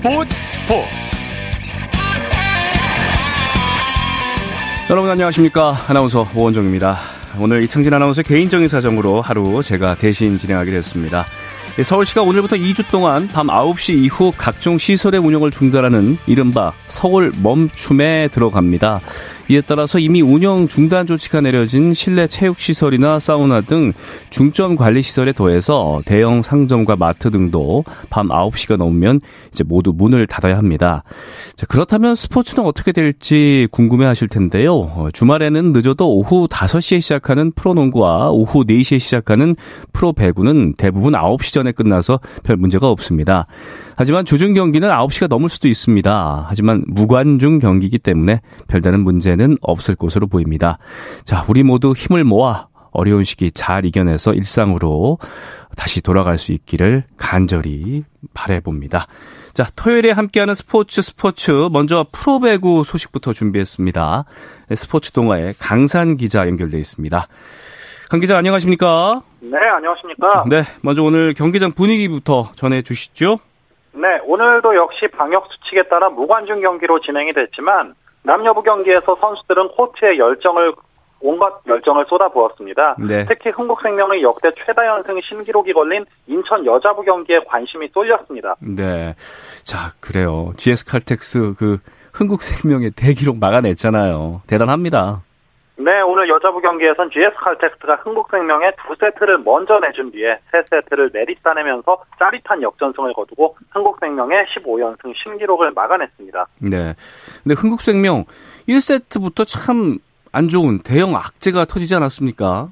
스포츠 스포츠. 여러분 안녕하십니까? 아나운서 오원정입니다. 오늘 이창진 아나운서 개인적인 사정으로 하루 제가 대신 진행하게 됐습니다. 서울시가 오늘부터 2주 동안 밤 9시 이후 각종 시설의 운영을 중단하는 이른바 서울 멈춤에 들어갑니다. 이에 따라서 이미 운영 중단 조치가 내려진 실내 체육시설이나 사우나 등 중점 관리 시설에 더해서 대형 상점과 마트 등도 밤 9시가 넘으면 이제 모두 문을 닫아야 합니다. 자, 그렇다면 스포츠는 어떻게 될지 궁금해 하실 텐데요. 어, 주말에는 늦어도 오후 5시에 시작하는 프로농구와 오후 4시에 시작하는 프로배구는 대부분 9시 전에 끝나서 별 문제가 없습니다. 하지만 주중 경기는 9시가 넘을 수도 있습니다. 하지만 무관중 경기이기 때문에 별다른 문제는 없을 것으로 보입니다. 자, 우리 모두 힘을 모아 어려운 시기 잘 이겨내서 일상으로 다시 돌아갈 수 있기를 간절히 바래봅니다. 자, 토요일에 함께하는 스포츠 스포츠 먼저 프로배구 소식부터 준비했습니다. 스포츠 동화의 강산 기자 연결돼 있습니다. 강 기자 안녕하십니까? 네, 안녕하십니까? 네, 먼저 오늘 경기장 분위기부터 전해 주시죠. 네, 오늘도 역시 방역 수칙에 따라 무관중 경기로 진행이 됐지만 남녀부 경기에서 선수들은 코트에 열정을 온갖 열정을 쏟아부었습니다. 네. 특히 흥국생명의 역대 최다 연승 신기록이 걸린 인천 여자부 경기에 관심이 쏠렸습니다. 네. 자, 그래요. GS 칼텍스 그 흥국생명의 대기록 막아냈잖아요. 대단합니다. 네, 오늘 여자부 경기에선 GS 칼텍스가 흥국생명에 두 세트를 먼저 내준 뒤에 세 세트를 내리따내면서 짜릿한 역전승을 거두고 흥국생명의 15연승 신기록을 막아냈습니다. 네. 근데 흥국생명 1세트부터 참 안 좋은 대형 악재가 터지지 않았습니까?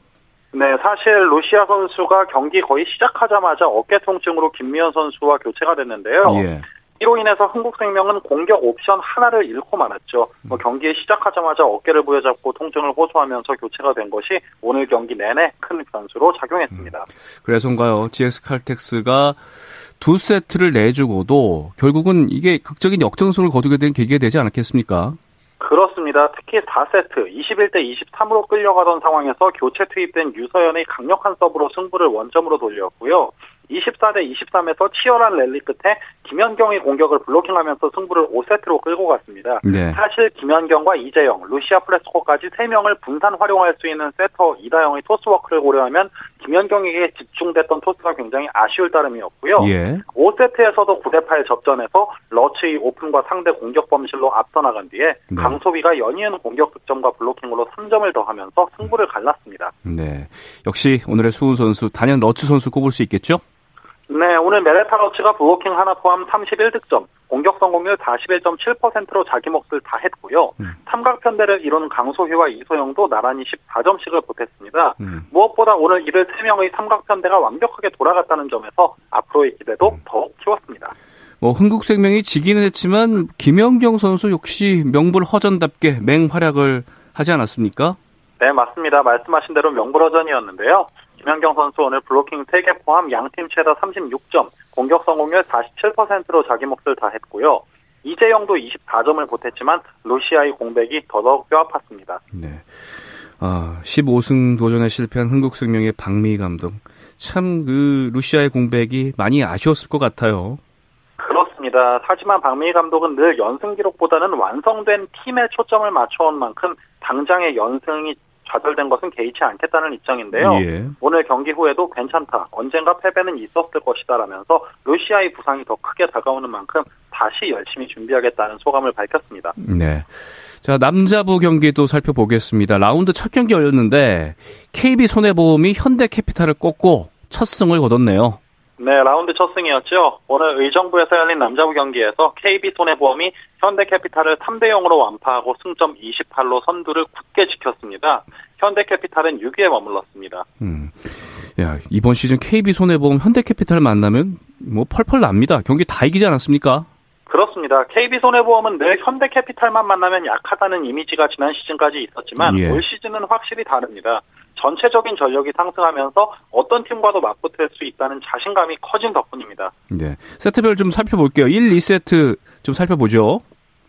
네, 사실 루시아 선수가 경기 거의 시작하자마자 어깨 통증으로 김미연 선수와 교체가 됐는데요. 예. 이로 인해서 흥국생명은 공격 옵션 하나를 잃고 말았죠. 뭐 경기에 시작하자마자 어깨를 부여잡고 통증을 호소하면서 교체가 된 것이 오늘 경기 내내 큰 변수로 작용했습니다. 그래서인가요? GS 칼텍스가 두 세트를 내주고도 결국은 이게 극적인 역전승을 거두게 된 계기가 되지 않았겠습니까? 그렇습니다. 특히 4세트 21대 23으로 끌려가던 상황에서 교체 투입된 유서연의 강력한 서브로 승부를 원점으로 돌렸고요. 24대 23에서 치열한 랠리 끝에 김연경의 공격을 블로킹하면서 승부를 5세트로 끌고 갔습니다. 네. 사실 김연경과 이재영, 루시아 프레스코까지 3명을 분산 활용할 수 있는 세터 이다영의 토스워크를 고려하면 김연경에게 집중됐던 토스가 굉장히 아쉬울 따름이었고요. 예. 5세트에서도 9대8 접전에서 러츠의 오픈과 상대 공격 범실로 앞서 나간 뒤에 네. 강소휘가 연이은 공격 득점과 블로킹으로 3점을 더하면서 승부를 갈랐습니다. 네. 역시 오늘의 수훈 선수 단연 러츠 선수 꼽을 수 있겠죠? 네, 오늘 메레타 러츠가 블로킹 하나 포함 31득점, 공격 성공률 41.7%로 자기 몫을 다 했고요. 음. 삼각 편대를 이루는 강소휘와 이소영도 나란히 14점씩을 보탰습니다. 음. 무엇보다 오늘 이를 3명의 삼각 편대가 완벽하게 돌아갔다는 점에서 앞으로의 기대도 음. 더욱 키웠습니다. 뭐 흥국생명이 지기는 했지만 김연경 선수 역시 명불 허전답게 맹활약을 하지 않았습니까? 네, 맞습니다. 말씀하신 대로 명불허전이었는데요. 김연경 선수 오늘 블로킹 3개 포함 양팀 최다 36점, 공격 성공률 47%로 자기 몫을 다 했고요. 이재영도 24점을 보탰지만 루시아의 공백이 더더욱 뼈아팠습니다. 네. 아, 15승 도전에 실패한 흥국생명의 박미 감독. 참 그 루시아의 공백이 많이 아쉬웠을 것 같아요. 그렇습니다. 하지만 박민희 감독은 늘 연승 기록보다는 완성된 팀에 초점을 맞춰온 만큼 당장의 연승이 좌절된 것은 개의치 않겠다는 입장인데요. 예. 오늘 경기 후에도 괜찮다. 언젠가 패배는 있었을 것이다라면서 루시아의 부상이 더 크게 다가오는 만큼 다시 열심히 준비하겠다는 소감을 밝혔습니다. 네. 자, 남자부 경기도 살펴보겠습니다. 라운드 첫 경기 열렸는데 KB 손해보험이 현대캐피탈을 꺾고 첫 승을 거뒀네요. 네, 라운드 첫 승이었죠. 오늘 의정부에서 열린 남자부 경기에서 KB 손해보험이 현대캐피탈을 3대 0으로 완파하고 승점 28로 선두를 굳게 지켰습니다. 현대캐피탈은 6위에 머물렀습니다. 음. 야, 이번 시즌 KB 손해보험 현대캐피탈 만나면 뭐 펄펄 납니다. 경기 다 이기지 않았습니까? 그렇습니다. KB손해보험은 늘 현대캐피탈만 만나면 약하다는 이미지가 지난 시즌까지 있었지만 예. 올 시즌은 확실히 다릅니다. 전체적인 전력이 상승하면서 어떤 팀과도 맞붙을 수 있다는 자신감이 커진 덕분입니다. 네. 세트별 좀 살펴볼게요. 1, 2세트 좀 살펴보죠.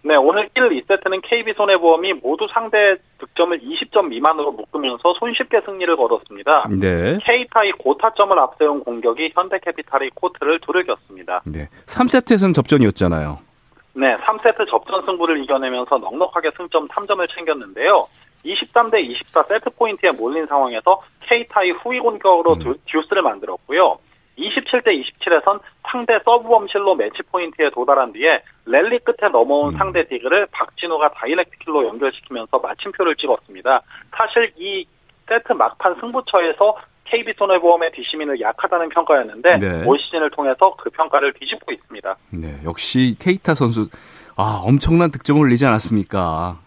네, 오늘 1, 2세트는 KB손해보험이 모두 상대 득점을 20점 미만으로 묶으면서 손쉽게 승리를 거뒀습니다. 네. K타이 고타점을 앞세운 공격이 현대캐피탈이 코트를 두들겼습니다. 네. 3세트에서는 접전이었잖아요. 네, 3세트 접전 승부를 이겨내면서 넉넉하게 승점 3점을 챙겼는데요. 23대 24 세트 포인트에 몰린 상황에서 케이타의 후위 공격으로 음. 듀스를 만들었고요. 27대 27에선 상대 서브 범실로 매치 포인트에 도달한 뒤에 랠리 끝에 넘어온 음. 상대 디그를 박진우가 다이렉트 킬로 연결시키면서 마침표를 찍었습니다. 사실 이 세트 막판 승부처에서 KB손해보험의 뒷심이 약하다는 평가였는데 네. 올 시즌을 통해서 그 평가를 뒤집고 있습니다. 네, 역시 케이타 선수 아 엄청난 득점을 올리지 않았습니까?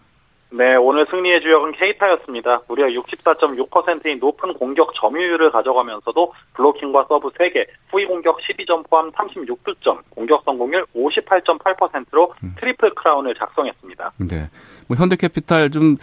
네, 오늘 승리의 주역은 케이타였습니다. 무려 64.6%인 높은 공격 점유율을 가져가면서도 블로킹과 서브 3개, 후위 공격 12점 포함 36득점, 공격 성공률 58.8%로 음. 트리플 크라운을 작성했습니다. 네. 뭐 현대캐피탈 좀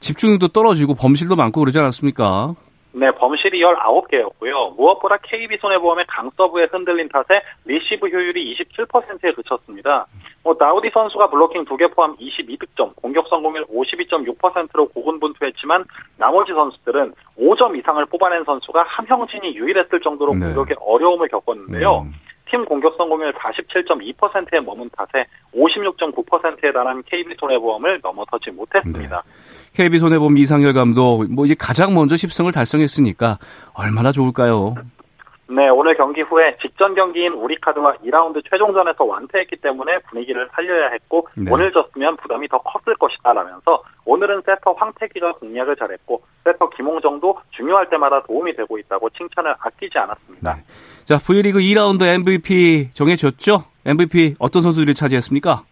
집중력도 떨어지고 범실도 많고 그러지 않았습니까? 네, 범실이 19개였고요. 무엇보다 KB손해보험의 강서브에 흔들린 탓에 리시브 효율이 27%에 그쳤습니다. 뭐 나우디 선수가 블로킹 2개 포함 22득점, 공격 성공률 52.6%로 고군분투했지만 나머지 선수들은 5점 이상을 뽑아낸 선수가 함형진이 유일했을 정도로 네. 공격에 어려움을 겪었는데요. 네. 팀 공격 성공률 47.2%에 머문 탓에 56.9%에 달한 KB손해보험을 넘어서지 못했습니다. 네. KB손해보험 이상열 감독, 뭐 이제 가장 먼저 10승을 달성했으니까 얼마나 좋을까요? 네, 오늘 경기 후에 직전 경기인 우리카드와 2라운드 최종전에서 완패했기 때문에 분위기를 살려야 했고 네. 오늘 졌으면 부담이 더 컸을 것이다라면서 오늘은 세터 황택의가 공략을 잘했고 센터 김홍정도 중요할 때마다 도움이 되고 있다고 칭찬을 아끼지 않았습니다. 네. 자, V리그 2라운드 MVP 정해졌죠? MVP 어떤 선수들이 차지했습니까?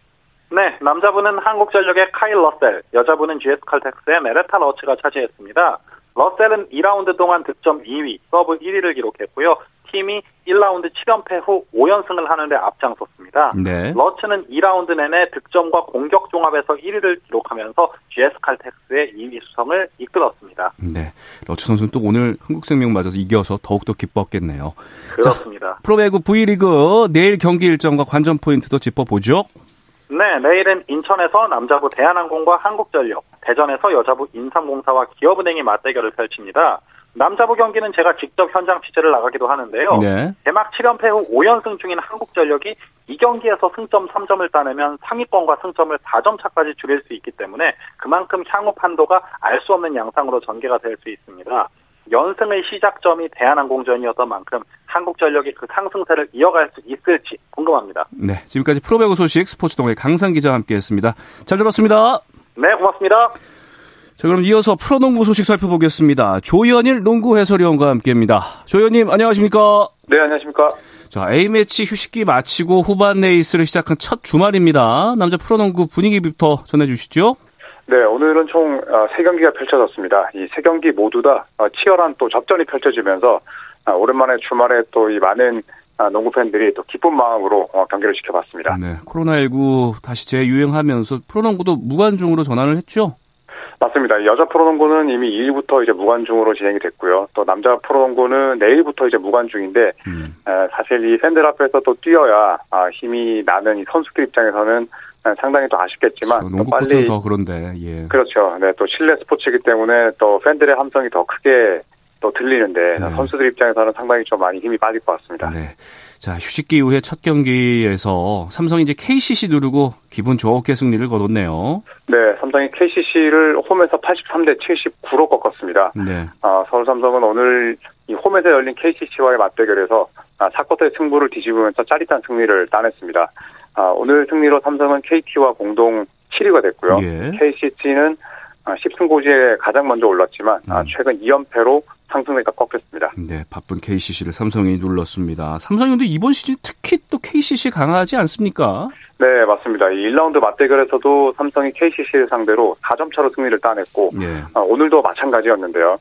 네, 남자부는 한국전력의 카일 러셀, 여자부는 GS 칼텍스의 메레타 러츠가 차지했습니다. 러셀은 2라운드 동안 득점 2위, 서브 1위를 기록했고요. 팀이 1라운드 7연패 후 5연승을 하는데 앞장섰습니다. 네. 러츠는 2라운드 내내 득점과 공격 종합에서 1위를 기록하면서 GS 칼텍스의 2위 수성을 이끌었습니다. 네. 러츠 선수는 또 오늘 흥국생명 맞아서 이겨서 더욱더 기뻤겠네요. 그렇습니다. 자, 프로배구 V리그 내일 경기 일정과 관전 포인트도 짚어보죠. 네, 내일은 인천에서 남자부 대한항공과 한국전력, 대전에서 여자부 인삼공사와 기업은행이 맞대결을 펼칩니다. 남자부 경기는 제가 직접 현장 취재를 나가기도 하는데요. 네. 대막 7연패 후 5연승 중인 한국전력이 이 경기에서 승점 3점을 따내면 상위권과 승점을 4점 차까지 줄일 수 있기 때문에 그만큼 향후 판도가 알 수 없는 양상으로 전개가 될 수 있습니다. 연승의 시작점이 대한항공전이었던 만큼 한국전력이 그 상승세를 이어갈 수 있을지 궁금합니다. 네, 지금까지 프로배구 소식 스포츠동의 강상 기자와 함께했습니다. 잘 들었습니다. 네, 고맙습니다. 자, 그럼 이어서 프로농구 소식 살펴보겠습니다. 조현일 농구 해설위원과 함께합니다. 조현님, 안녕하십니까? 네, 안녕하십니까? 자, A매치 휴식기 마치고 후반 레이스를 시작한 첫 주말입니다. 남자 프로농구 분위기부터 전해주시죠. 네, 오늘은 총 3경기가 어, 펼쳐졌습니다. 이 3경기 모두 다 어, 치열한 또 접전이 펼쳐지면서 어, 오랜만에 주말에 또 이 많은 농구 팬들이 또 기쁜 마음으로 경기를 지켜봤습니다. 네, 코로나19 다시 재유행하면서 프로농구도 무관중으로 전환을 했죠? 맞습니다. 여자 프로농구는 이미 2일부터 이제 무관중으로 진행이 됐고요. 또 남자 프로농구는 내일부터 이제 무관중인데 음. 사실 이 팬들 앞에서 또 뛰어야 아, 힘이 나는 이 선수들 입장에서는 상당히 또 아쉽겠지만 그렇죠. 농구 빨리 더 그런데 예. 그렇죠. 네, 또 실내 스포츠이기 때문에 또 팬들의 함성이 더 크게 또 들리는데 네. 선수들 입장에서는 상당히 좀 많이 힘이 빠질 것 같습니다. 네. 자, 휴식기 이후에 첫 경기에서 삼성이 이제 KCC 누르고 기분 좋게 승리를 거뒀네요. 네, 삼성이 KCC를 홈에서 83대 79로 꺾었습니다. 네. 아, 서울 삼성은 오늘 이 홈에서 열린 KCC와의 맞대결에서 아, 사쿼터의 승부를 뒤집으면서 짜릿한 승리를 따냈습니다. 아, 오늘 승리로 삼성은 KT와 공동 7위가 됐고요. 예. KCC는 10승 고지에 아, 가장 먼저 올랐지만 아, 음. 최근 2연패로 상승세가 꺾였습니다. 네, 바쁜 KCC를 삼성이 눌렀습니다. 삼성이 근데 이번 시즌 특히 또 KCC 강하지 않습니까? 네, 맞습니다. 이 1라운드 맞대결에서도 삼성이 KCC를 상대로 4점 차로 승리를 따냈고 네. 오늘도 마찬가지였는데요.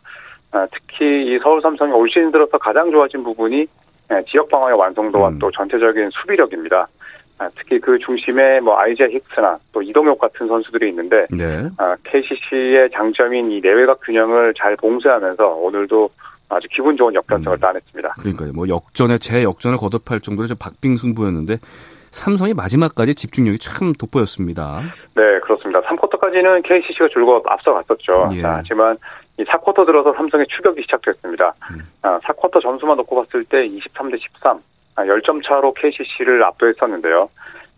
특히 이 서울 삼성이 올 시즌 들어서 가장 좋아진 부분이 지역 방어의 완성도와 음. 또 전체적인 수비력입니다. 아, 특히 그 중심에 뭐 아이자 힉스나 또 이동혁 같은 선수들이 있는데 네. 아, KCC의 장점인 이 내외각 균형을 잘 봉쇄하면서 오늘도 아주 기분 좋은 역전승을 음. 따냈습니다. 그러니까요. 뭐 역전에 제 역전을 거듭할 정도로 좀 박빙 승부였는데 삼성이 마지막까지 집중력이 참 돋보였습니다. 네, 그렇습니다. 3쿼터까지는 KCC가 줄곧 앞서갔었죠. 예. 자, 하지만 이 4쿼터 들어서 삼성의 추격이 시작됐습니다. 음. 4쿼터 아, 점수만 놓고 봤을 때 23대 13, 10점 차로 KCC를 압도했었는데요.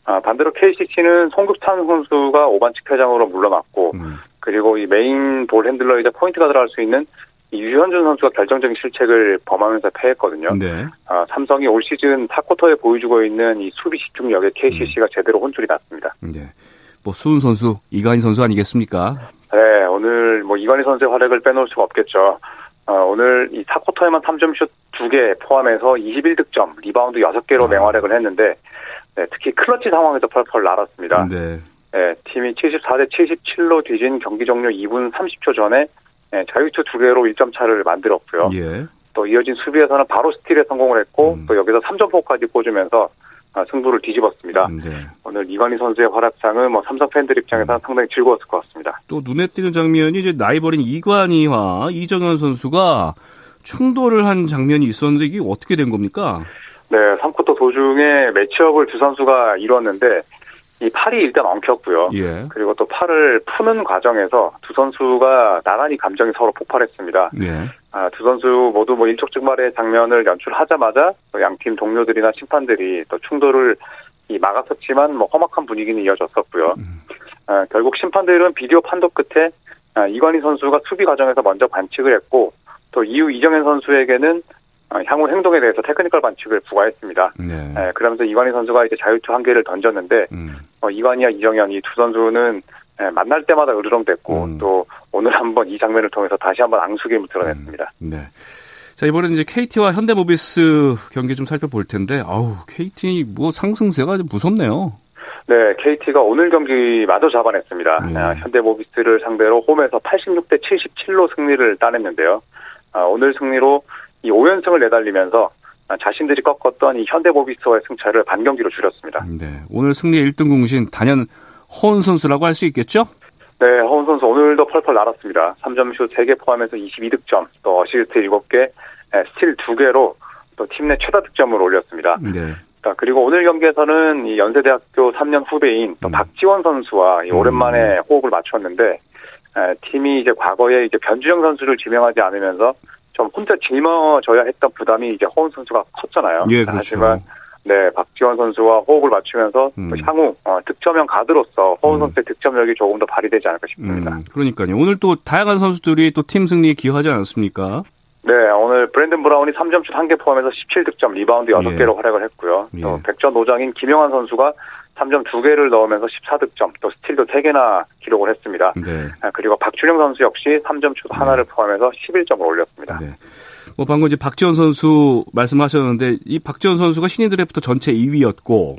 아, 반대로 KCC는 송교창 선수가 5반칙 퇴장으로 물러났고, 음. 그리고 이 메인 볼 핸들러이자 포인트 가드라 할 수 있는 유현준 선수가 결정적인 실책을 범하면서 패했거든요. 네. 아, 삼성이 올 시즌 4쿼터에 보여주고 있는 이 수비 집중력에 KCC가 음. 제대로 혼쭐이 났습니다. 네. 뭐 수훈 선수, 이관희 선수 아니겠습니까? 네, 오늘 뭐 이관희 선수의 활약을 빼놓을 수가 없겠죠. 어, 오늘 이 4쿼터에만 3점슛 2개 포함해서 21득점, 리바운드 6개로 아. 맹활약을 했는데 네, 특히 클러치 상황에서 펄펄 날았습니다. 네. 네, 팀이 74대 77로 뒤진 경기 종료 2분 30초 전에 네, 자유투 2개로 1점 차를 만들었고요. 예. 또 이어진 수비에서는 바로 스틸에 성공을 했고 음. 또 여기서 3점포까지 꽂으면서 아, 승부를 뒤집었습니다. 음, 네. 오늘 이관희 선수의 활약상은 뭐 삼성 팬들 입장에서 는 음. 상당히 즐거웠을 것 같습니다. 또 눈에 띄는 장면이 이제 라이벌인 이관희와 이정현 선수가 충돌을 한 장면이 있었는데 이게 어떻게 된 겁니까? 네, 3쿼터 도중에 매치업을 두 선수가 이뤘는데 이 팔이 일단 엉켰고요. 예. 그리고 또 팔을 푸는 과정에서 두 선수가 나란히 감정이 서로 폭발했습니다. 예. 아, 두 선수 모두 뭐 일촉즉발의 장면을 연출하자마자 양팀 동료들이나 심판들이 또 충돌을 이 막았었지만 뭐 험악한 분위기는 이어졌었고요. 음. 아, 결국 심판들은 비디오 판독 끝에 아, 이관희 선수가 수비 과정에서 먼저 반칙을 했고 또 이후 이정현 선수에게는 어, 향후 행동에 대해서 테크니컬 반칙을 부과했습니다. 네. 네, 그러면서 이관희 선수가 이제 자유투 한 개를 던졌는데 음. 어, 이관희와 이정현 이 두 선수는 네, 만날 때마다 으르렁댔고 음. 또 오늘 한번 이 장면을 통해서 다시 한번 앙숙임을 드러냈습니다. 음. 네. 자 이번에는 이제 KT와 현대모비스 경기 좀 살펴볼 텐데 아우 KT 뭐 상승세가 무섭네요. 네, KT가 오늘 경기마저 잡아냈습니다. 네. 아, 현대모비스를 상대로 홈에서 86대 77로 승리를 따냈는데요. 아, 오늘 승리로 이 5연승을 내달리면서 자신들이 꺾었던 이 현대모비스와의 승차를 반경기로 줄였습니다. 네, 오늘 승리 1등 공신 단연 허훈 선수라고 할 수 있겠죠? 네, 허훈 선수 오늘도 펄펄 날았습니다. 3점슛 3개 포함해서 22득점, 또 어시스트 7개, 스틸 2개로 또 팀 내 최다 득점을 올렸습니다. 네. 그리고 오늘 경기에서는 이 연세대학교 3년 후배인 또 음. 박지원 선수와 음. 오랜만에 호흡을 맞췄는데 팀이 이제 과거에 이제 변준형 선수를 지명하지 않으면서 좀 혼자 짊어져야 했던 부담이 이제 허훈 선수가 컸잖아요. 예, 그렇죠. 하지만 네, 박지원 선수와 호흡을 맞추면서 음. 향후 어, 득점형 가드로서 허훈 음. 선수의 득점력이 조금 더 발휘되지 않을까 싶습니다. 음, 그러니까요. 오늘 또 다양한 선수들이 또 팀 승리에 기여하지 않았습니까? 네, 오늘 브랜든 브라운이 3점슛 1개 포함해서 17득점, 리바운드 6개로 예. 활약을 했고요. 또 예. 백전 노장인 김영환 선수가 3점 2개를 넣으면서 14득점, 또 스틸도 3개나 기록을 했습니다. 네. 아, 그리고 박준영 선수 역시 3점 슛 하나를 네. 포함해서 11점을 올렸습니다. 네. 뭐 방금 이제 박지원 선수 말씀하셨는데 이 박지원 선수가 신인 드래프트 전체 2위였고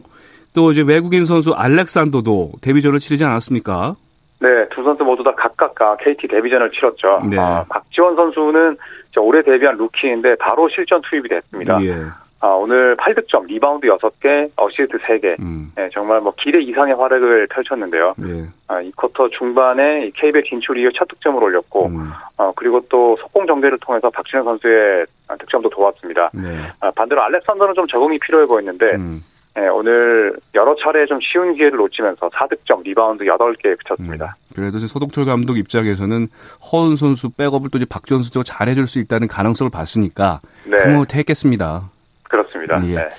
또 이제 외국인 선수 알렉산더도 데뷔전을 치르지 않았습니까? 네, 두 선수 모두 다 각각 KT 데뷔전을 치렀죠. 네. 아, 박지원 선수는 올해 데뷔한 루키인데 바로 실전 투입이 됐습니다. 예. 아, 오늘 8득점, 리바운드 6개, 어시스트 3개. 음. 네, 정말 뭐 기대 이상의 활약을 펼쳤는데요. 예. 아, 이 쿼터 중반에 KBL 진출 이후 첫 득점을 올렸고, 음. 어, 그리고 또 속공 전개를 통해서 박진현 선수의 득점도 도왔습니다. 네. 아, 반대로 알렉산더는 좀 적응이 필요해 보였는데, 음. 네, 오늘 여러 차례 좀 쉬운 기회를 놓치면서 4득점, 리바운드 8개 그쳤습니다. 음, 그래도 서동철 감독 입장에서는 허훈 선수 백업을 또 이제 박지원 선수가 잘해줄 수 있다는 가능성을 봤으니까 네. 흐뭇했겠습니다. 그렇습니다. 예. 네.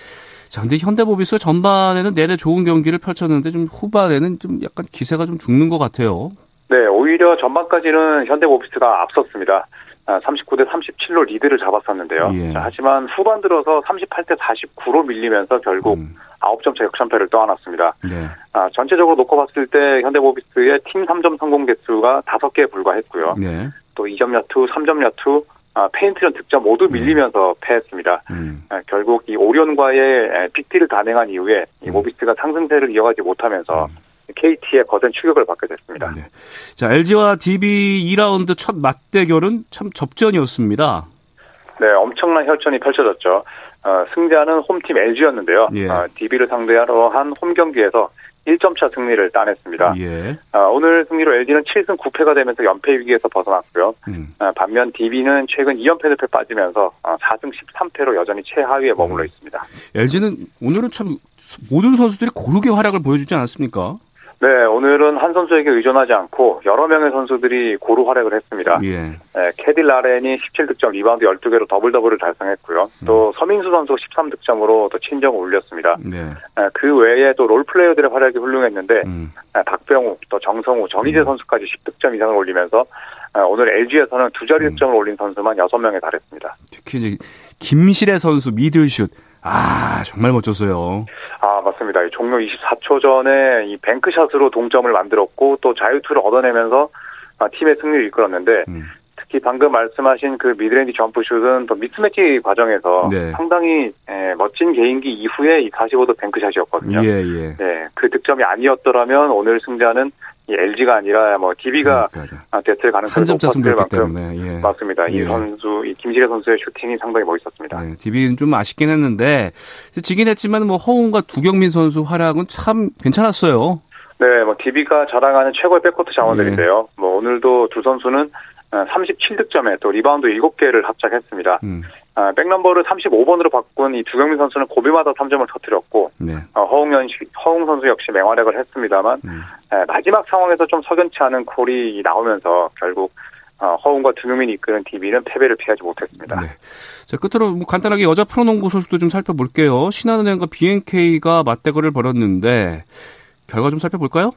자, 근데 현대모비스 전반에는 내내 좋은 경기를 펼쳤는데 좀 후반에는 좀 약간 기세가 좀 죽는 것 같아요. 네, 오히려 전반까지는 현대모비스가 앞섰습니다. 39대 아, 37로 리드를 잡았었는데요. 예. 자, 하지만 후반 들어서 38대 49로 밀리면서 결국 음. 9점 차 역전패를 떠안았습니다. 네. 아, 전체적으로 놓고 봤을 때 현대모비스의 팀 3점 성공 개수가 5개에 불과했고요. 네. 또 2점 야투, 3점 야투, 아, 페인트전 득점 모두 음. 밀리면서 패했습니다. 음. 아, 결국 이 오리온과의 빅딜을 단행한 이후에 이 음. 모비스가 상승세를 이어가지 못하면서 음. KT의 거센 추격을 받게 됐습니다. 네. 자, LG와 DB 2라운드 첫 맞대결은 참 접전이었습니다. 네, 엄청난 혈전이 펼쳐졌죠. 어, 승자는 홈팀 LG였는데요. 예. 어, DB를 상대하러 한 홈 경기에서 1점차 승리를 따냈습니다. 예. 아, 오늘 승리로 LG는 7승 9패가 되면서 연패 위기에서 벗어났고요. 음. 아, 반면 DB는 최근 2연패 늪에 빠지면서 아, 4승 13패로 여전히 최하위에 머물러 음. 있습니다. LG는 오늘은 참 모든 선수들이 고르게 활약을 보여주지 않았습니까? 네, 오늘은 한 선수에게 의존하지 않고 여러 명의 선수들이 고루 활약을 했습니다. 예. 네, 캐디 라렌이 17득점, 리바운드 12개로 더블 더블을 달성했고요. 또 음. 서민수 선수 13득점으로 또 친정을 올렸습니다. 네. 네, 그 외에 또 롤플레이어들의 활약이 훌륭했는데 음. 네, 박병우, 또 정성우, 정희재 음. 선수까지 10득점 이상을 올리면서 아, 오늘 LG에서는 두 자리 음. 득점을 올린 선수만 6명에 달했습니다. 특히 김시래 선수 미들슛 아, 정말 멋졌어요. 아, 맞습니다. 종료 24초 전에 이 뱅크샷으로 동점을 만들었고 또 자유투를 얻어내면서 아, 팀의 승리를 이끌었는데 음. 특히 방금 말씀하신 그 미드레인지 점프슛은 또 미스매치 과정에서 네. 상당히 에, 멋진 개인기 이후에 이 45도 뱅크샷이었거든요. 예, 예. 네, 그 득점이 아니었더라면 오늘 승자는 이 LG가 아니라 뭐 DB가 그러니까요. 됐을 가능성이 높았을 만큼 예. 맞습니다. 예. 이 선수, 이 김시래 선수의 슈팅이 상당히 멋있었습니다. 네, DB는 좀 아쉽긴 했는데 지긴 했지만 뭐 허웅과 두경민 선수 활약은 참 괜찮았어요. 네, 뭐 DB가 자랑하는 최고의 백코트 자원들인데요. 예. 뭐 오늘도 두 선수는 37득점에 어, 또 리바운드 7개를 합작했습니다. 음. 아, 백넘버를 35번으로 바꾼 이 두경민 선수는 고비마다 3점을 터뜨렸고 네. 어, 허웅, 연, 허웅 선수 역시 맹활약을 했습니다만 음. 마지막 상황에서 좀 석연치 않은 콜이 나오면서 결국 어, 허웅과 두경민이 이끄는 DB는 패배를 피하지 못했습니다. 네. 자, 끝으로 뭐 간단하게 여자 프로농구 소식도 좀 살펴볼게요. 신한은행과 BNK가 맞대결을 벌였는데 결과 좀 살펴볼까요?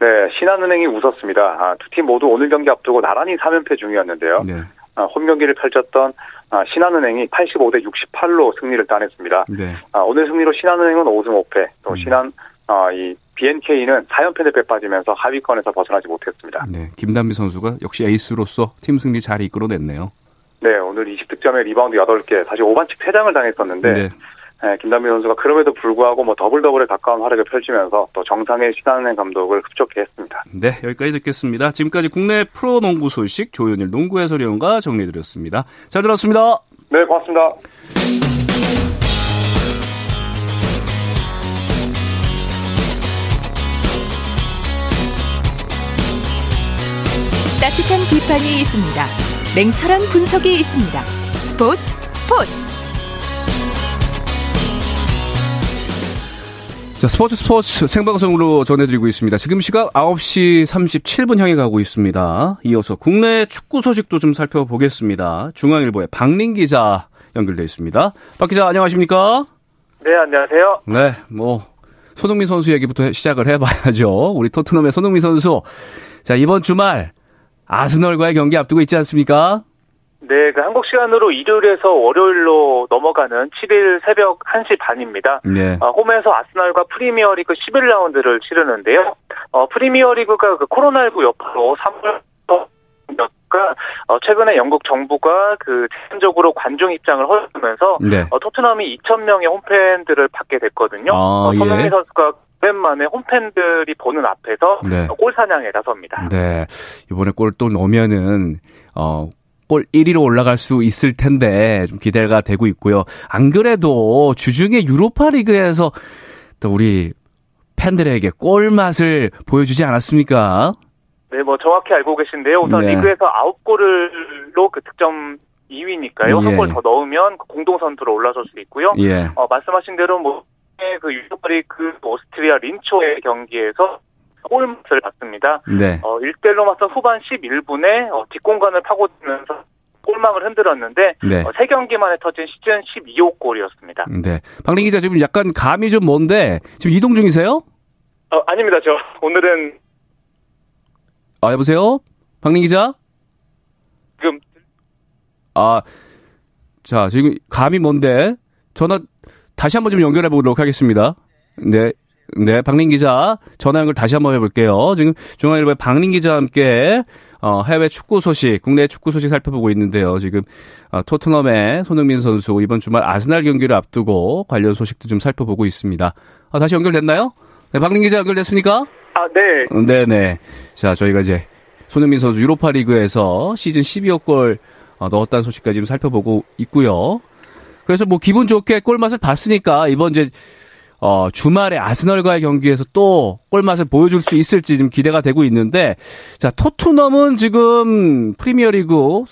네, 신한은행이 웃었습니다. 아, 두 팀 모두 오늘 경기 앞두고 나란히 3연패 중이었는데요. 네. 아, 홈 경기를 펼쳤던 아, 신한은행이 85대 68로 승리를 따냈습니다. 네. 아, 오늘 승리로 신한은행은 5승 5패, 또 음. 신한 아, 이 BNK는 4연패 대패 빠지면서 하위권에서 벗어나지 못했습니다. 네, 김단비 선수가 역시 에이스로서 팀 승리 잘 이끌어냈네요. 네, 오늘 20득점에 리바운드 8개, 사실 5반칙 퇴장을 당했었는데 네. 네, 김단비 선수가 그럼에도 불구하고 뭐 더블 더블에 가까운 활약을 펼치면서 또 정상일 신한은행 감독을 흡족해 했습니다. 네, 여기까지 듣겠습니다. 지금까지 국내 프로 농구 소식 조현일 농구 해설위원과 정리해드렸습니다. 잘 들었습니다. 네, 고맙습니다. 따뜻한 비판이 있습니다. 냉철한 분석이 있습니다. 스포츠 스포츠 자, 스포츠 스포츠 생방송으로 전해드리고 있습니다. 지금 시각 9시 37분 향해 가고 있습니다. 이어서 국내 축구 소식도 좀 살펴보겠습니다. 중앙일보의 박린 기자 연결돼 있습니다. 박 기자 안녕하십니까? 네, 안녕하세요. 네, 뭐 손흥민 선수 얘기부터 시작을 해봐야죠. 우리 토트넘의 손흥민 선수. 자, 이번 주말 아스널과의 경기 앞두고 있지 않습니까? 네, 그 한국 시간으로 일요일에서 월요일로 넘어가는 7일 새벽 1시 반입니다. 네. 어, 홈에서 아스널과 프리미어리그 11라운드를 치르는데요. 어, 프리미어리그가 그 코로나19 여파로 3월 가 어, 최근에 영국 정부가 그 제한적으로 관중 입장을 허용하면서 네. 어, 토트넘이 2천 명의 홈팬들을 받게 됐거든요. 아, 어, 손흥민 예. 선수가 오랜만에 홈팬들이 보는 앞에서 네. 골 사냥에 나섭니다. 네, 이번에 골 또 넣으면은 어. 볼 1위로 올라갈 수 있을 텐데 좀 기대가 되고 있고요. 안 그래도 주중에 유로파 리그에서 또 우리 팬들에게 골 맛을 보여주지 않았습니까? 네, 뭐 정확히 알고 계신데요. 우선 네. 리그에서 9골로 그 득점 2위니까요. 예. 한골 더 넣으면 그 공동 선두로 올라설 수 있고요. 예. 어, 말씀하신 대로 뭐그 유로파 리그 오스트리아 린초의 경기에서 골맛을 봤습니다. 네. 어, 1대1로 맞선 후반 11분에 어, 뒷공간을 파고들면서 골망을 흔들었는데 네. 어, 3경기만에 터진 시즌 12호 골이었습니다. 네. 박린 기자 지금 약간 감이 좀 뭔데 지금 이동 중이세요? 어, 아닙니다. 저 오늘은 아, 여보세요? 박린 기자? 지금 아, 자, 지금 감이 뭔데? 전화 다시 한번 좀 연결해 보도록 하겠습니다. 네. 네, 박린 기자 전화 연결 다시 한번 해볼게요. 지금 중앙일보의 박린 기자와 함께 어, 해외 축구 소식, 국내 축구 소식 살펴보고 있는데요. 지금 어, 토트넘의 손흥민 선수 이번 주말 아스날 경기를 앞두고 관련 소식도 좀 살펴보고 있습니다. 어, 다시 연결됐나요? 네, 박린 기자 연결됐습니까? 아, 네. 어, 네네. 자, 저희가 이제 손흥민 선수 유로파 리그에서 시즌 12호 골 어, 넣었다는 소식까지 좀 살펴보고 있고요. 그래서 뭐 기분 좋게 골맛을 봤으니까 이번 이제 어, 주말에 아스널과의 경기에서 또 골맛을 보여줄 수 있을지 좀 기대가 되고 있는데, 자, 토트넘은 지금 프리미어리그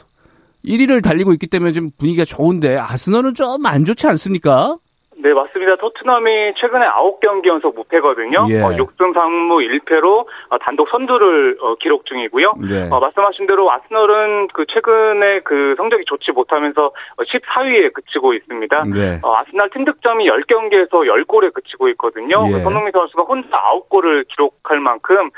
1위를 달리고 있기 때문에 좀 분위기가 좋은데, 아스널은 좀 안 좋지 않습니까? 네, 맞습니다. 토트넘이 최근에 9경기 연속 무패거든요. 예. 어, 6승 3무 1패로 어, 단독 선두를 어, 기록 중이고요. 네. 어, 말씀하신 대로 아스널은 그 최근에 그 성적이 좋지 못하면서 14위에 어, 그치고 있습니다. 네. 어, 아스날 팀 득점이 10경기에서 10골에 그치고 있거든요. 예. 손흥민 선수가 혼자 9골을 기록할 만큼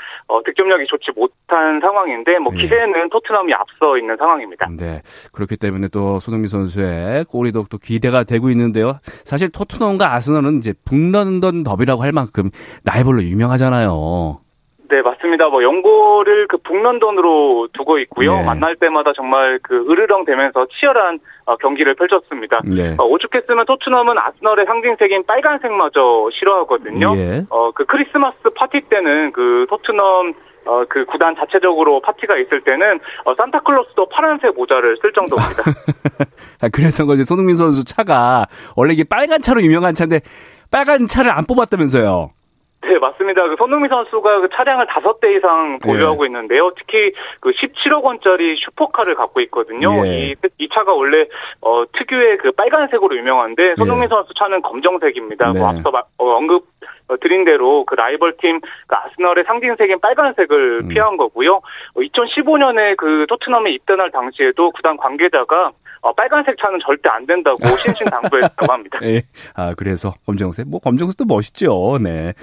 득점력이 좋지 못한 상황인데 뭐 예. 기세는 예. 토트넘이 앞서 있는 상황입니다. 네. 그렇기 때문에 또 손흥민 선수의 골이도 또 기대가 되고 있는데요. 사실 토 토트넘과 아스널은 이제 북런던 더비라고 할 만큼 라이벌로 유명하잖아요. 네, 맞습니다. 뭐 연고를 그 북런던으로 두고 있고요. 네. 만날 때마다 정말 그 으르렁대면서 치열한 어, 경기를 펼쳤습니다. 네. 어, 오죽했으면 토트넘은 아스널의 상징색인 빨간색마저 싫어하거든요. 예. 어, 그 크리스마스 파티 때는 그 토트넘 어, 그 구단 자체적으로 파티가 있을 때는 어, 산타클로스도 파란색 모자를 쓸 정도입니다. 아, 그래서 거지 손흥민 선수 차가 원래 이게 빨간 차로 유명한 차인데 빨간 차를 안 뽑았다면서요. 네, 맞습니다. 그 손흥민 선수가 그 차량을 다섯 대 이상 보유하고 예. 있는데요. 특히 그 17억 원짜리 슈퍼카를 갖고 있거든요. 예. 이, 이 차가 원래 어, 특유의 그 빨간색으로 유명한데 손흥민 예. 선수 차는 검정색입니다. 네. 뭐 앞서 어, 언급 어, 드린 대로 그 라이벌 팀 그 아스널의 상징색인 빨간색을 음. 피한 거고요. 2015년에 어, 그 토트넘에 입단할 당시에도 구단 관계자가 어, 빨간색 차는 절대 안 된다고 신신 당부했다고 합니다. 네. 아 그래서 검정색 뭐 검정색도 멋있죠. 네.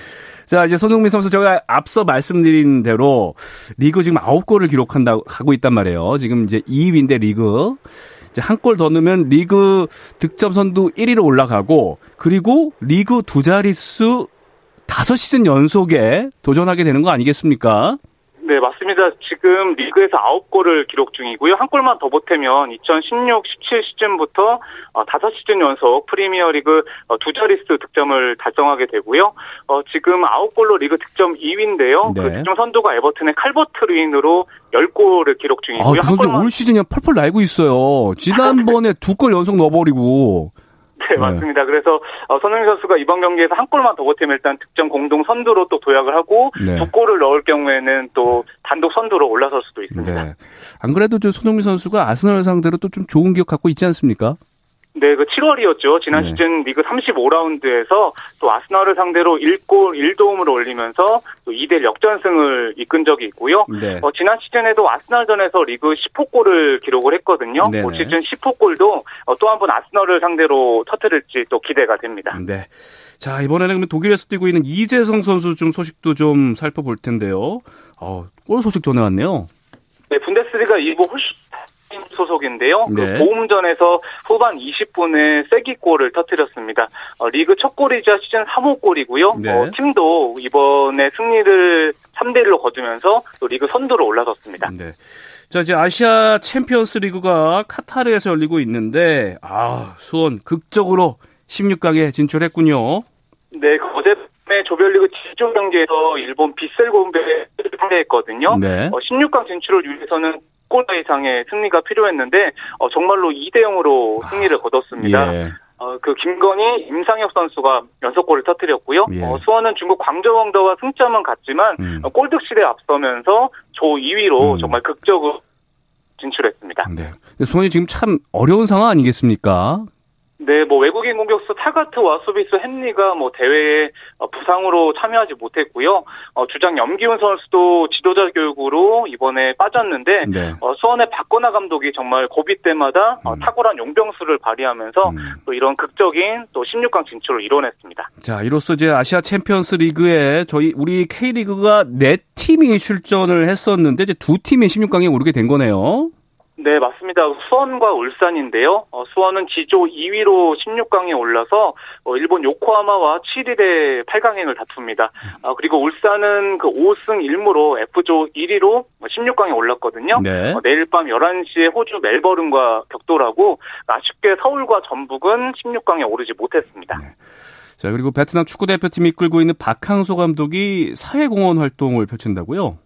자 이제 손흥민 선수 제가 앞서 말씀드린 대로 리그 지금 9골을 기록한다고 하고 있단 말이에요. 지금 이제 2위인데 리그 한 골 더 넣으면 리그 득점 선두 1위로 올라가고 그리고 리그 두 자릿수 다섯 시즌 연속에 도전하게 되는 거 아니겠습니까? 네, 맞습니다. 지금 리그에서 9골을 기록 중이고요. 한 골만 더 보태면 2016, 17 시즌부터 5시즌 어, 연속 프리미어리그 어, 두 자릿수 득점을 달성하게 되고요. 어, 지금 9골로 리그 득점 2위인데요. 네. 그 득점 선두가 에버튼의 칼버트 루인으로 10골을 기록 중이고요. 아, 그 선수 골만... 올 시즌에 펄펄 날고 있어요. 지난번에 두 골 연속 넣어버리고 네, 맞습니다. 그래서 어, 손흥민 선수가 이번 경기에서 한 골만 더 보태면 일단 득점 공동 선두로 또 도약을 하고 네. 두 골을 넣을 경우에는 또 단독 선두로 올라설 수도 있습니다. 네. 안 그래도 저 손흥민 선수가 아스널 상대로 또 좀 좋은 기억 갖고 있지 않습니까? 네, 그 7월이었죠. 지난 네. 시즌 리그 35라운드에서 또 아스널을 상대로 1골 1도움을 올리면서 또 2대 역전승을 이끈 적이 있고요. 네. 어, 지난 시즌에도 아스널전에서 리그 10호 골을 기록을 했거든요. 네네. 올 시즌 10호 골도 어, 또한 번 아스널을 상대로 터뜨릴지 또 기대가 됩니다. 네. 자, 이번에는 독일에서 뛰고 있는 이재성 선수 좀 소식도 좀 살펴볼 텐데요. 어, 골 소식 전해왔네요. 네, 분데스리가 2부 홀슈 소속인데요. 그 네. 그 보훔전에서 후반 20분에 쐐기골을 터뜨렸습니다. 어, 리그 첫 골이자 시즌 3호 골이고요. 네. 어, 팀도 이번에 승리를 3대 1로 거두면서 또 리그 선두로 올라섰습니다. 네. 자, 이제 아시아 챔피언스 리그가 카타르에서 열리고 있는데 아, 수원 극적으로 16강에 진출했군요. 네, 어제 조별리그 G조 경기에서 일본 빗셀 고베를 상대했거든요. 네. 어, 16강 진출을 위해서는 골 이상의 승리가 필요했는데 어, 정말로 2대 0으로 승리를 거뒀습니다. 예. 어, 그 김건희, 임상혁 선수가 연속골을 터뜨렸고요. 예. 어, 수원은 중국 광저왕더와 승점은 같지만 음. 어, 골득실에 앞서면서 조 2위로 음. 정말 극적으로 진출했습니다. 네. 수원이 지금 참 어려운 상황 아니겠습니까? 네, 뭐 외국인 공격수 타가트와 수비수 헨리가 뭐 대회에 어, 부상으로 참여하지 못했고요. 어, 주장 염기훈 선수도 지도자 교육으로 이번에 빠졌는데 네. 어, 수원의 박건하 감독이 정말 고비 때마다 어, 음. 탁월한 용병술을 발휘하면서 음. 또 이런 극적인 또 16강 진출을 이뤄냈습니다. 자, 이로써 이제 아시아 챔피언스 리그에 저희 우리 K리그가 네 팀이 출전을 했었는데 이제 두 팀이 16강에 오르게 된 거네요. 네, 맞습니다. 수원과 울산인데요. 어, 수원은 G조 2위로 16강에 올라서 어, 일본 요코하마와 7일에 8강행을 다툽니다. 어, 그리고 울산은 그 5승 1무로 F조 1위로 16강에 올랐거든요. 네. 어, 내일 밤 11시에 호주 멜버른과 격돌하고 아쉽게 서울과 전북은 16강에 오르지 못했습니다. 네. 자, 그리고 베트남 축구대표팀이 이끌고 있는 박항소 감독이 사회공헌 활동을 펼친다고요?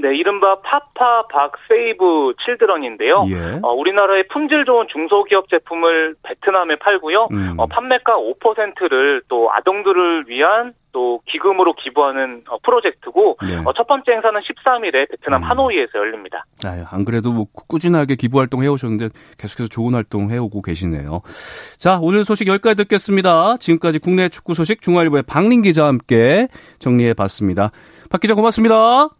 네, 이른바 파파 박 세이브 칠드런인데요. 예. 어, 우리나라의 품질 좋은 중소기업 제품을 베트남에 팔고요. 음. 어, 판매가 5%를 또 아동들을 위한 또 기금으로 기부하는 어, 프로젝트고 네. 어, 첫 번째 행사는 13일에 베트남 음. 하노이에서 열립니다. 아, 안 그래도 뭐 꾸준하게 기부 활동 해오셨는데 계속해서 좋은 활동 해오고 계시네요. 자, 오늘 소식 여기까지 듣겠습니다. 지금까지 국내 축구 소식 중앙일보의 박린 기자와 함께 정리해 봤습니다. 박 기자 고맙습니다.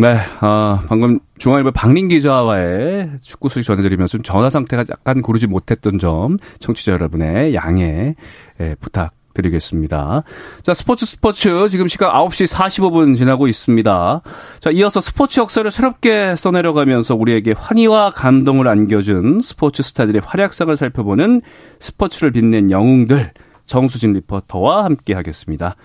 네, 아, 방금 중앙일보 박린 기자와의 축구 소식 전해드리면서 전화 상태가 약간 고르지 못했던 점 청취자 여러분의 양해 예, 부탁드리겠습니다. 자, 스포츠 스포츠 지금 시각 9시 45분 지나고 있습니다. 자, 이어서 스포츠 역사를 새롭게 써내려가면서 우리에게 환희와 감동을 안겨준 스포츠 스타들의 활약상을 살펴보는 스포츠를 빛낸 영웅들 정수진 리포터와 함께 하겠습니다.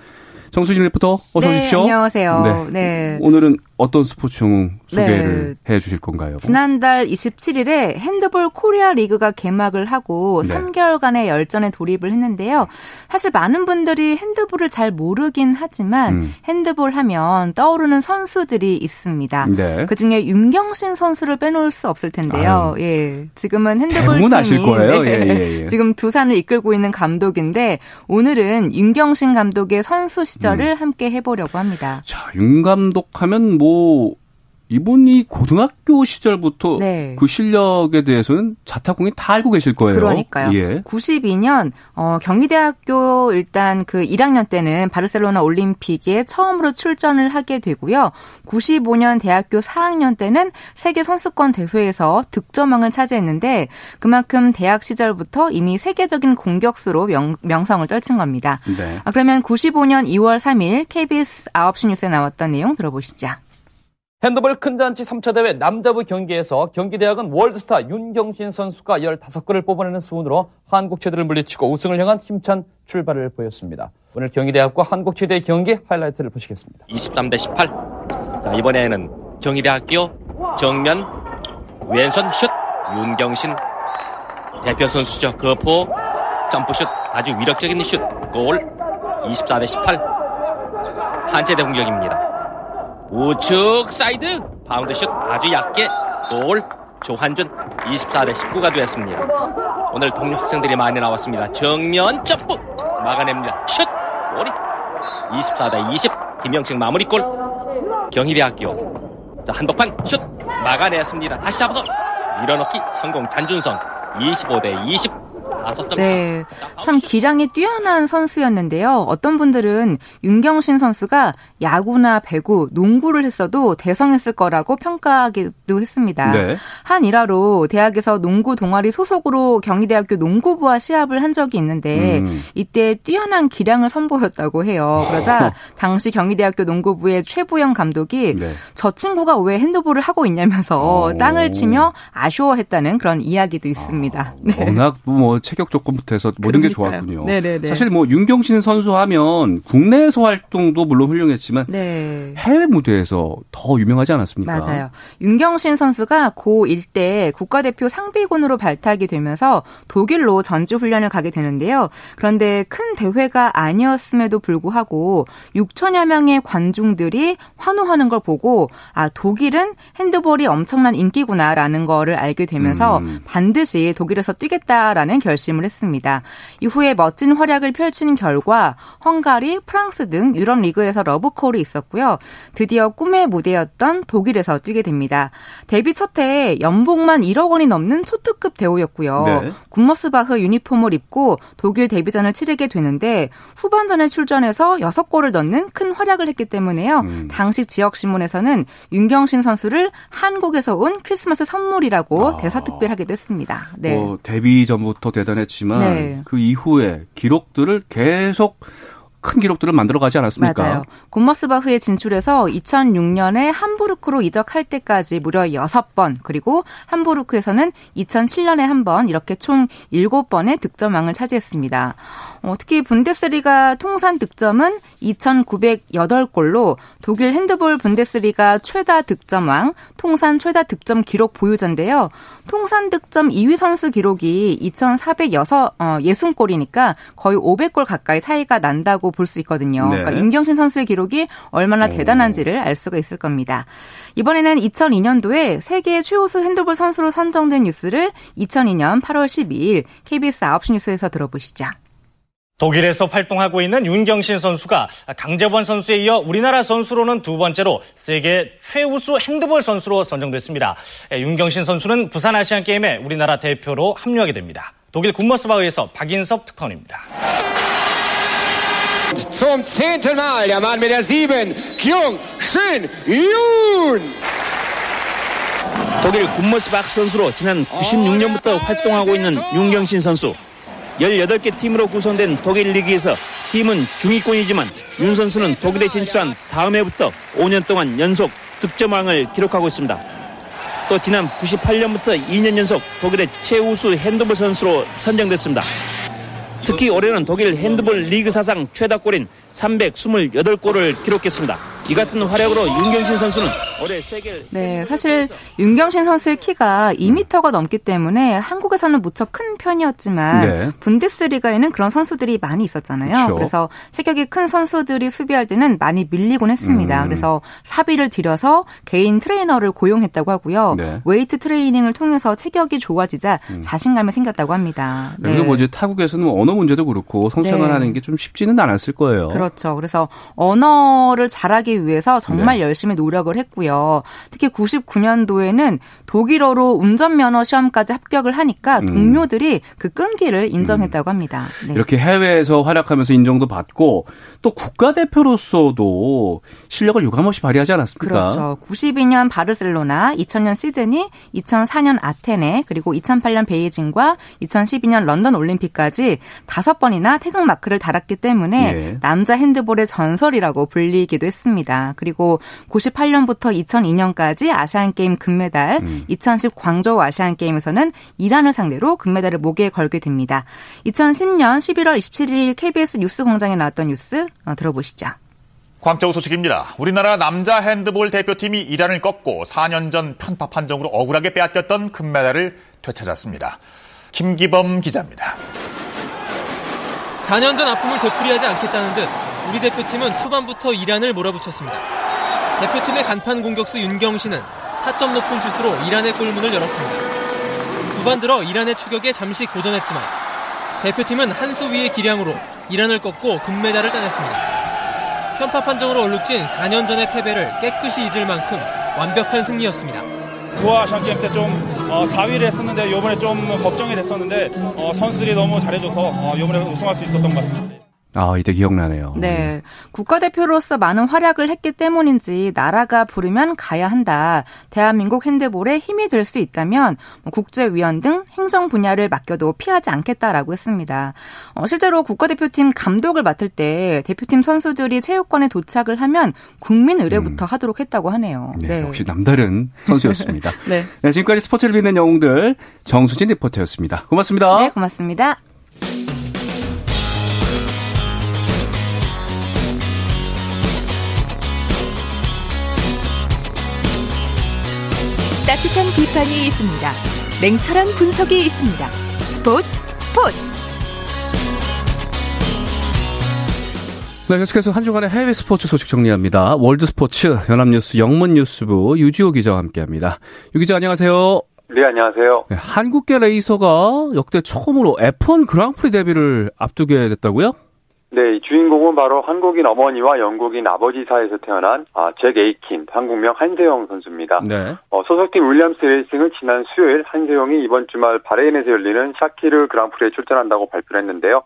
정수진 리포터 어서 네, 오십시오. 안녕하세요. 네. 네. 오늘은 어떤 스포츠 영웅 소개를 네. 해 주실 건가요? 지난달 27일에 핸드볼 코리아 리그가 개막을 하고 네. 3개월간의 열전에 돌입을 했는데요. 사실 많은 분들이 핸드볼을 잘 모르긴 하지만 음. 핸드볼 하면 떠오르는 선수들이 있습니다. 네. 그중에 윤경신 선수를 빼놓을 수 없을 텐데요. 아유. 예. 지금은 핸드볼 아실 거예요. 네. 예, 예, 예. 지금 두산을 이끌고 있는 감독인데 오늘은 윤경신 감독의 선수 시절 을 음. 함께 해 보려고 합니다. 자, 윤 감독 하면 뭐 이분이 고등학교 시절부터 네. 그 실력에 대해서는 자타공인 다 알고 계실 거예요. 그러니까요. 예. 92년 어, 경희대학교 일단 그 1학년 때는 바르셀로나 올림픽에 처음으로 출전을 하게 되고요. 95년 대학교 4학년 때는 세계 선수권 대회에서 득점왕을 차지했는데 그만큼 대학 시절부터 이미 세계적인 공격수로 명, 명성을 떨친 겁니다. 네. 아, 그러면 95년 2월 3일 KBS 9시 뉴스에 나왔던 내용 들어보시죠. 핸드볼 큰잔치 3차 대회 남자부 경기에서 경기대학은 월드스타 윤경신 선수가 15골을 뽑아내는 수훈으로 한국체대를 물리치고 우승을 향한 힘찬 출발을 보였습니다. 오늘 경희대학과 한국체대의 경기 하이라이트를 보시겠습니다. 23대 18. 자, 이번에는 경희대학교 정면 왼손 슛 윤경신 대표 선수죠. 거포 점프슛 아주 위력적인 슛. 골 24대 18. 한체대 공격입니다. 우측 사이드 바운드슛 아주 얇게 골 조한준 24대 19가 되었습니다. 오늘 동료 학생들이 많이 나왔습니다. 정면 점프 막아냅니다. 슛 골이 24대 20 김영식 마무리골 경희대학교 자 한복판 슛 막아냈습니다. 다시 잡아서 밀어넣기 성공 잔준성 25대 20 네. 참 기량이 뛰어난 선수였는데요. 어떤 분들은 윤경신 선수가 야구나 배구, 농구를 했어도 대성했을 거라고 평가하기도 했습니다. 네. 한 일화로 대학에서 농구 동아리 소속으로 경희대학교 농구부와 시합을 한 적이 있는데 음. 이때 뛰어난 기량을 선보였다고 해요. 그러자 당시 경희대학교 농구부의 최부영 감독이 네. 저 친구가 왜 핸드볼을 하고 있냐면서 오. 땅을 치며 아쉬워했다는 그런 이야기도 있습니다. 아, 네. 워낙 뭐 체격 조건부터 해서 모든 그러니까요. 게 좋았군요. 네네네. 사실 뭐 윤경신 선수 하면 국내에서 활동도 물론 훌륭했지만 네. 해외 무대에서 더 유명하지 않았습니까? 맞아요. 윤경신 선수가 고1 때 국가대표 상비군으로 발탁이 되면서 독일로 전지 훈련을 가게 되는데요. 그런데 큰 대회가 아니었음에도 불구하고 6천여 명의 관중들이 환호하는 걸 보고 아 독일은 핸드볼이 엄청난 인기구나라는 거를 알게 되면서 음. 반드시 독일에서 뛰겠다라는 결심 결심을 했습니다. 이후에 멋진 활약을 펼친 결과 헝가리, 프랑스 등 유럽 리그에서 러브콜이 있었고요. 드디어 꿈의 무대였던 독일에서 뛰게 됩니다. 데뷔 첫 해에 연봉만 1억 원이 넘는 초특급 대우였고요. 네. 굼머스바흐 유니폼을 입고 독일 데뷔전을 치르게 되는데 후반전에 출전해서 6골을 넣는 큰 활약을 했기 때문에요. 음. 당시 지역 신문에서는 윤경신 선수를 한국에서 온 크리스마스 선물이라고 아. 대서특별하게 됐습니다. 네. 뭐 데뷔 전부터 대단 대단했지만 네. 그 이후에 기록들을 계속 큰 기록들을 만들어 가지 않았습니까? 맞아요. 곰머스바흐에 진출해서 2006년에 함부르크로 이적할 때까지 무려 6번 그리고 함부르크에서는 2007년에 한 번 이렇게 총 7번의 득점왕을 차지했습니다. 어, 특히 분데스리가 통산 득점은 2,908골로 독일 핸드볼 분데스리가 최다 득점왕, 통산 최다 득점 기록 보유자인데요. 통산 득점 2위 선수 기록이 2,460골이니까 거의 500골 가까이 차이가 난다고 볼 수 있거든요. 네. 그러니까 윤경신 선수의 기록이 얼마나 대단한지를 알 수가 있을 겁니다. 이번에는 2002년도에 세계 최우수 핸드볼 선수로 선정된 뉴스를 2002년 8월 12일 KBS 9시 뉴스에서 들어보시죠. 독일에서 활동하고 있는 윤경신 선수가 강재원 선수에 이어 우리나라 선수로는 두 번째로 세계 최우수 핸드볼 선수로 선정됐습니다. 예, 윤경신 선수는 부산 아시안 게임에 우리나라 대표로 합류하게 됩니다. 독일 군머스바흐에서 박인섭 특파원입니다. Zum zehnten Mal der Mann mit der 7, Kyung Shin Yoon. 독일 군머스바흐 선수로 지난 96년부터 활동하고 있는 윤경신 선수. 18개 팀으로 구성된 독일 리그에서 팀은 중위권이지만 윤 선수는 독일에 진출한 다음 해부터 5년 동안 연속 득점왕을 기록하고 있습니다. 또 지난 98년부터 2년 연속 독일의 최우수 핸드볼 선수로 선정됐습니다. 특히 올해는 독일 핸드볼 리그 사상 최다골인 328골을 기록했습니다. 이 같은 활약으로 윤경신 선수는 올해 세계 네, 사실 윤경신 선수의 키가 2m가 넘기 때문에 한국에서는 무척 큰 편이었지만 네. 분데스리가에는 그런 선수들이 많이 있었잖아요. 그렇죠. 그래서 체격이 큰 선수들이 수비할 때는 많이 밀리곤 했습니다. 음. 그래서 사비를 들여서 개인 트레이너를 고용했다고 하고요. 네. 웨이트 트레이닝을 통해서 체격이 좋아지자 음. 자신감이 생겼다고 합니다. 네. 그리고 뭐 이제 타국에서는 언어 문제도 그렇고 성생활하는 네. 게좀 쉽지는 않았을 거예요. 그렇 죠. 그래서 언어를 잘하기 위해서 정말 네. 열심히 노력을 했고요. 특히 99년도에는 독일어로 운전면허 시험까지 합격을 하니까 음. 동료들이 그 끈기를 인정했다고 합니다. 네. 이렇게 해외에서 활약하면서 인정도 받고 또 국가대표로서도 실력을 유감없이 발휘하지 않았습니까? 그렇죠. 92년 바르셀로나, 2000년 시드니, 2004년 아테네, 그리고 2008년 베이징과 2012년 런던 올림픽까지 다섯 번이나 태극 마크를 달았기 때문에 네. 남자 핸드볼의 전설이라고 불리기도 했습니다. 그리고 98년부터 2002년까지 아시안 게임 금메달, 음. 2010 광저우 아시안 게임에서는 이란을 상대로 금메달을 목에 걸게 됩니다. 2010년 11월 27일 KBS 뉴스 광장에 나왔던 뉴스 어, 들어보시죠. 광저우 소식입니다. 우리나라 남자 핸드볼 대표팀이 이란을 꺾고 4년 전 편파 판정으로 억울하게 빼앗겼던 금메달을 되찾았습니다. 김기범 기자입니다. 4년 전 아픔을 되풀이하지 않겠다는 듯 우리 대표팀은 초반부터 이란을 몰아붙였습니다. 대표팀의 간판 공격수 윤경신은 타점 높은 슛으로 이란의 골문을 열었습니다. 후반 들어 이란의 추격에 잠시 고전했지만 대표팀은 한 수 위의 기량으로 이란을 꺾고 금메달을 따냈습니다. 편파 판정으로 얼룩진 4년 전의 패배를 깨끗이 잊을 만큼 완벽한 승리였습니다. 도하 샹게임 때좀 어, 4위를 했었는데 이번에 좀 걱정이 됐었는데 어, 선수들이 너무 잘해줘서 어, 이번에 우승할 수 있었던 것 같습니다. 아, 이때 기억나네요. 네. 국가대표로서 많은 활약을 했기 때문인지 나라가 부르면 가야 한다. 대한민국 핸드볼에 힘이 될 수 있다면 뭐 국제위원 등 행정 분야를 맡겨도 피하지 않겠다라고 했습니다. 어, 실제로 국가대표팀 감독을 맡을 때 대표팀 선수들이 체육관에 도착을 하면 국민 의례부터 음. 하도록 했다고 하네요. 네, 네. 역시 남다른 선수였습니다. 네. 네. 지금까지 스포츠를 빛낸 영웅들 정수진 리포터였습니다. 고맙습니다. 네, 고맙습니다. 따뜻한 비판이 있습니다. 냉철한 분석이 있습니다. 스포츠 스포츠. 네, 계속해서 한 주간의 해외 스포츠 소식 정리합니다. 월드 스포츠 연합뉴스 영문뉴스부 유지호 기자와 함께합니다. 유 기자 안녕하세요. 네, 안녕하세요. 네, 한국계 레이서가 역대 처음으로 F1 그랑프리 데뷔를 앞두게 됐다고요? 네, 이 주인공은 바로 한국인 어머니와 영국인 아버지 사이에서 태어난 아, 잭 에이킨, 한국명 한세용 선수입니다. 네. 어, 소속팀 윌리엄스 레이싱은 지난 수요일 한세용이 이번 주말 바레인에서 열리는 사키르 그랑프리에 출전한다고 발표를 했는데요.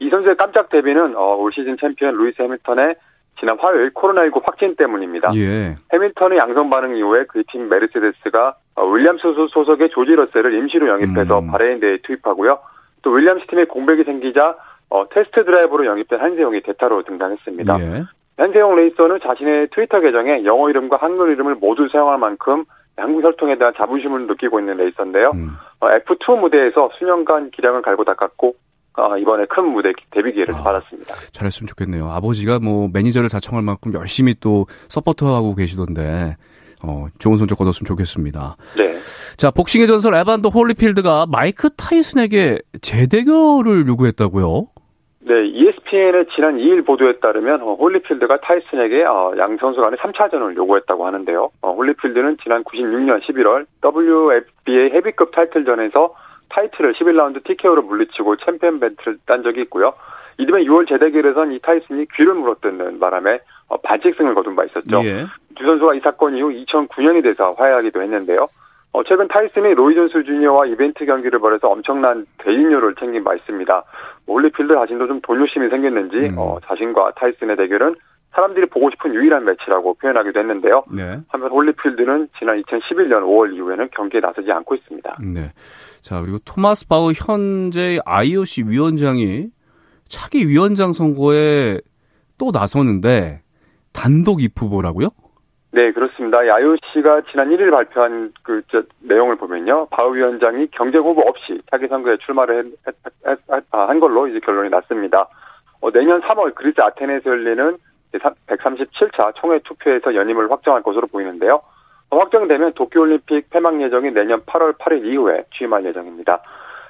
이 선수의 깜짝 데뷔는 어, 올 시즌 챔피언 루이스 해밀턴의 지난 화요일 코로나19 확진 때문입니다. 예. 해밀턴의 양성 반응 이후에 그 팀 메르세데스가 어, 윌리엄스 소속의 조지 러셀을 임시로 영입해서 음. 바레인 대회에 투입하고요. 또 윌리엄스 팀의 공백이 생기자 어, 테스트 드라이버로 영입된 한세용이 대타로 등장했습니다. 예. 한세용 레이서는 자신의 트위터 계정에 영어 이름과 한글 이름을 모두 사용할 만큼 한국 혈통에 대한 자부심을 느끼고 있는 레이서인데요. 음. 어, F2 무대에서 수년간 기량을 갈고 닦았고 어, 이번에 큰 무대 데뷔 기회를 아, 받았습니다. 잘했으면 좋겠네요. 아버지가 뭐 매니저를 자청할 만큼 열심히 또 서포트하고 계시던데 어, 좋은 성적 거뒀으면 좋겠습니다. 네. 자, 복싱의 전설 에반더 홀리필드가 마이크 타이슨에게 재대결을 요구했다고요? 네, ESPN의 지난 2일 보도에 따르면 어, 홀리필드가 타이슨에게 어, 양 선수 간의 3차전을 요구했다고 하는데요. 어, 홀리필드는 지난 96년 11월 WBA 헤비급 타이틀전에서 타이슨을 11라운드 TKO로 물리치고 챔피언 벨트를 딴 적이 있고요. 이듬해 6월 재대결에선 이 타이슨이 귀를 물어뜯는 바람에 어, 반칙승을 거둔 바 있었죠. 예. 두 선수가 이 사건 이후 2009년이 돼서 화해하기도 했는데요. 어, 최근 타이슨이 로이 존스 주니어와 이벤트 경기를 벌여서 엄청난 대전료를 챙긴 바 있습니다. 홀리필드 자신도 좀 돈욕심이 생겼는지 음. 어, 자신과 타이슨의 대결은 사람들이 보고 싶은 유일한 매치라고 표현하기도 했는데요. 네. 한편 홀리필드는 지난 2011년 5월 이후에는 경기에 나서지 않고 있습니다. 네. 자 그리고 토마스 바우 현재 IOC 위원장이 차기 위원장 선거에 또 나서는데 단독 입후보라고요? 네, 그렇습니다. IOC가 지난 1일 발표한 그 저, 내용을 보면요. 바우 위원장이 경제 후보 없이 차기 선거에 출마를 했, 했, 했, 아, 한 걸로 이제 결론이 났습니다. 어, 내년 3월 그리스 아테네에서 열리는 137차 총회 투표에서 연임을 확정할 것으로 보이는데요. 어, 확정되면 도쿄올림픽 폐막 예정인 내년 8월 8일 이후에 취임할 예정입니다.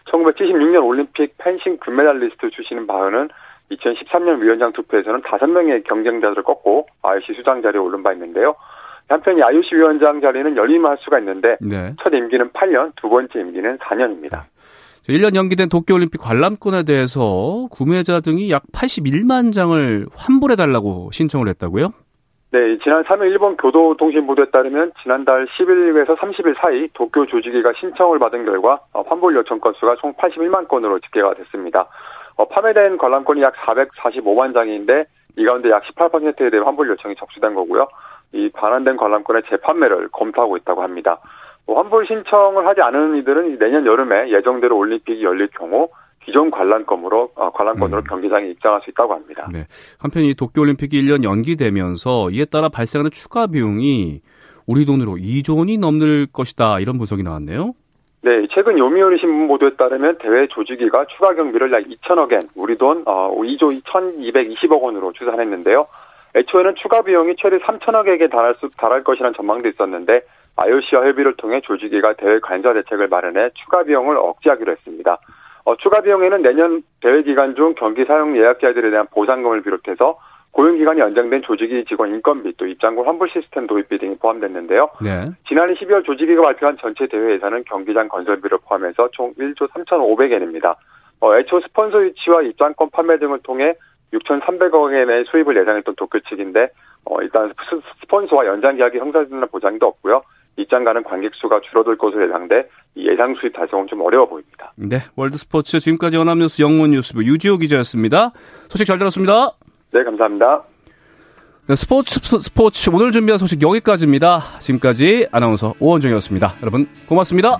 1976년 올림픽 펜싱 금메달리스트 출신인 바흐는 2013년 위원장 투표에서는 5명의 경쟁자들을 꺾고 IOC 수장 자리에 오른 바 있는데요. 한편 이 IOC 위원장 자리는 연임할 수가 있는데 네. 첫 임기는 8년, 두 번째 임기는 4년입니다. 1년 연기된 도쿄올림픽 관람권에 대해서 구매자 등이 약 81만 장을 환불해달라고 신청을 했다고요? 네, 지난 3일 일본 교도통신보도에 따르면 지난달 10일에서 30일 사이 도쿄 조직위가 신청을 받은 결과 환불 요청 건수가 총 81만 건으로 집계가 됐습니다. 어, 판매된 관람권이 약 445만 장인데 이 가운데 약 18%에 대해 환불 요청이 접수된 거고요. 이 반환된 관람권의 재판매를 검토하고 있다고 합니다. 뭐 환불 신청을 하지 않은 이들은 내년 여름에 예정대로 올림픽이 열릴 경우 기존 관람권으로 어, 관람권으로 음. 경기장에 입장할 수 있다고 합니다. 네. 한편 이 도쿄올림픽이 1년 연기되면서 이에 따라 발생하는 추가 비용이 우리 돈으로 2조 원이 넘는 것이다 이런 분석이 나왔네요. 네, 최근 요미우리 신문 보도에 따르면 대회 조직위가 추가 경비를 약 2천억 엔, 우리 돈 어, 2조 2,220억 원으로 추산했는데요. 애초에는 추가 비용이 최대 3천억에게 달할 수 달할 것이라는 전망도 있었는데 IOC와 협의를 통해 조직위가 대회 관자 대책을 마련해 추가 비용을 억제하기로 했습니다. 어, 추가 비용에는 내년 대회 기간 중 경기 사용 예약자들에 대한 보상금을 비롯해서 고용 기간이 연장된 조직위 직원 인건비 또 입장권 환불 시스템 도입비 등이 포함됐는데요. 네. 지난해 12월 조직위가 발표한 전체 대회 예산은 경기장 건설비를 포함해서 총 1조 3,500엔입니다. 어, 애초 스폰서 유치와 입장권 판매 등을 통해 6,300억 엔의 수입을 예상했던 도쿄 측인데 어, 일단 스폰서와 연장 계약이 형성되는 보장도 없고요. 입장가는 관객 수가 줄어들 것으로 예상돼 예상 수입 달성은 좀 어려워 보입니다. 네, 월드 스포츠 지금까지 연합뉴스 영문 뉴스부 유지호 기자였습니다. 소식 잘 들었습니다. 네, 감사합니다. 네, 스포츠 스포츠 오늘 준비한 소식 여기까지입니다. 지금까지 아나운서 오원정이었습니다. 여러분 고맙습니다.